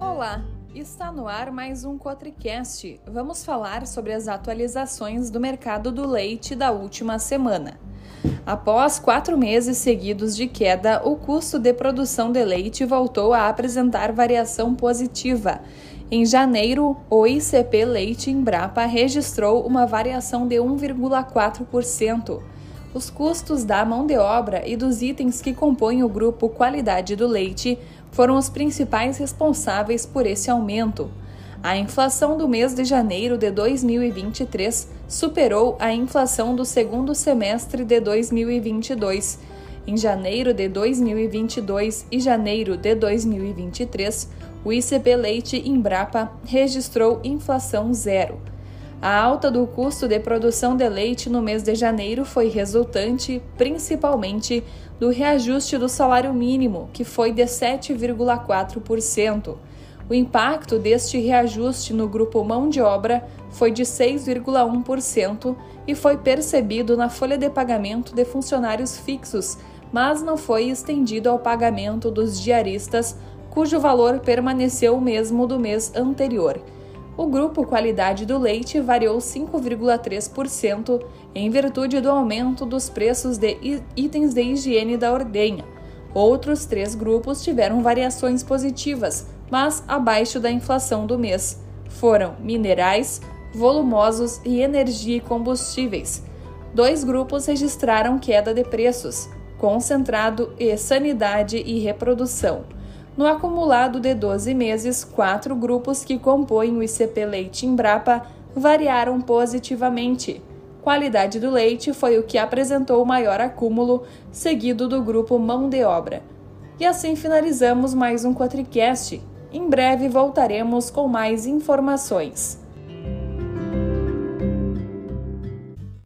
Olá, está no ar mais um Cotricast. Vamos falar sobre as atualizações do mercado do leite da última semana. Após quatro meses seguidos de queda, o custo de produção de leite voltou a apresentar variação positiva. Em janeiro, o ICP Leite Embrapa registrou uma variação de 1,4%. Os custos da mão de obra e dos itens que compõem o grupo Qualidade do Leite foram os principais responsáveis por esse aumento. A inflação do mês de janeiro de 2023 superou a inflação do segundo semestre de 2022. Em janeiro de 2022 e janeiro de 2023, o ICP Leite Embrapa registrou inflação zero. A alta do custo de produção de leite no mês de janeiro foi resultante, principalmente, do reajuste do salário mínimo, que foi de 7,4%. O impacto deste reajuste no grupo mão de obra foi de 6,1% e foi percebido na folha de pagamento de funcionários fixos, mas não foi estendido ao pagamento dos diaristas, cujo valor permaneceu o mesmo do mês anterior o grupo Qualidade do Leite variou 5,3% em virtude do aumento dos preços de itens de higiene da ordenha. Outros três grupos tiveram variações positivas, mas abaixo da inflação do mês. Foram minerais, volumosos e energia e combustíveis. Dois grupos registraram queda de preços, concentrado e sanidade e reprodução. No acumulado de 12 meses, quatro grupos que compõem o ICP Leite Embrapa variaram positivamente. Qualidade do leite foi o que apresentou o maior acúmulo, seguido do grupo Mão de Obra. E assim finalizamos mais um Quatricast. Em breve voltaremos com mais informações.